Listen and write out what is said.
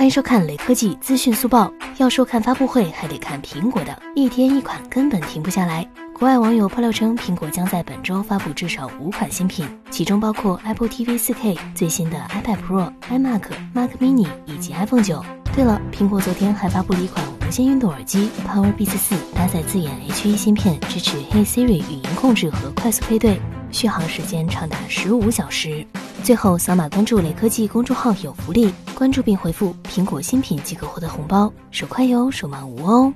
欢迎收看雷科技资讯速报。要说看发布会，还得看苹果的，一天一款根本停不下来。国外网友爆料称，苹果将在本周发布至少五款新品，其中包括 Apple TV 4K、最新的 iPad Pro、iMac、Mac Mini 以及 iPhone 九。对了，苹果昨天还发布了一款无线运动耳机 Powerbeats 四，搭载自研 H1 芯片，支持 Hey Siri 语音控制和快速配对，续航时间长达十五小时。最后，扫码关注雷科技公众号有福利，关注并回复“苹果新品”即可获得红包，手快有，手慢无哦。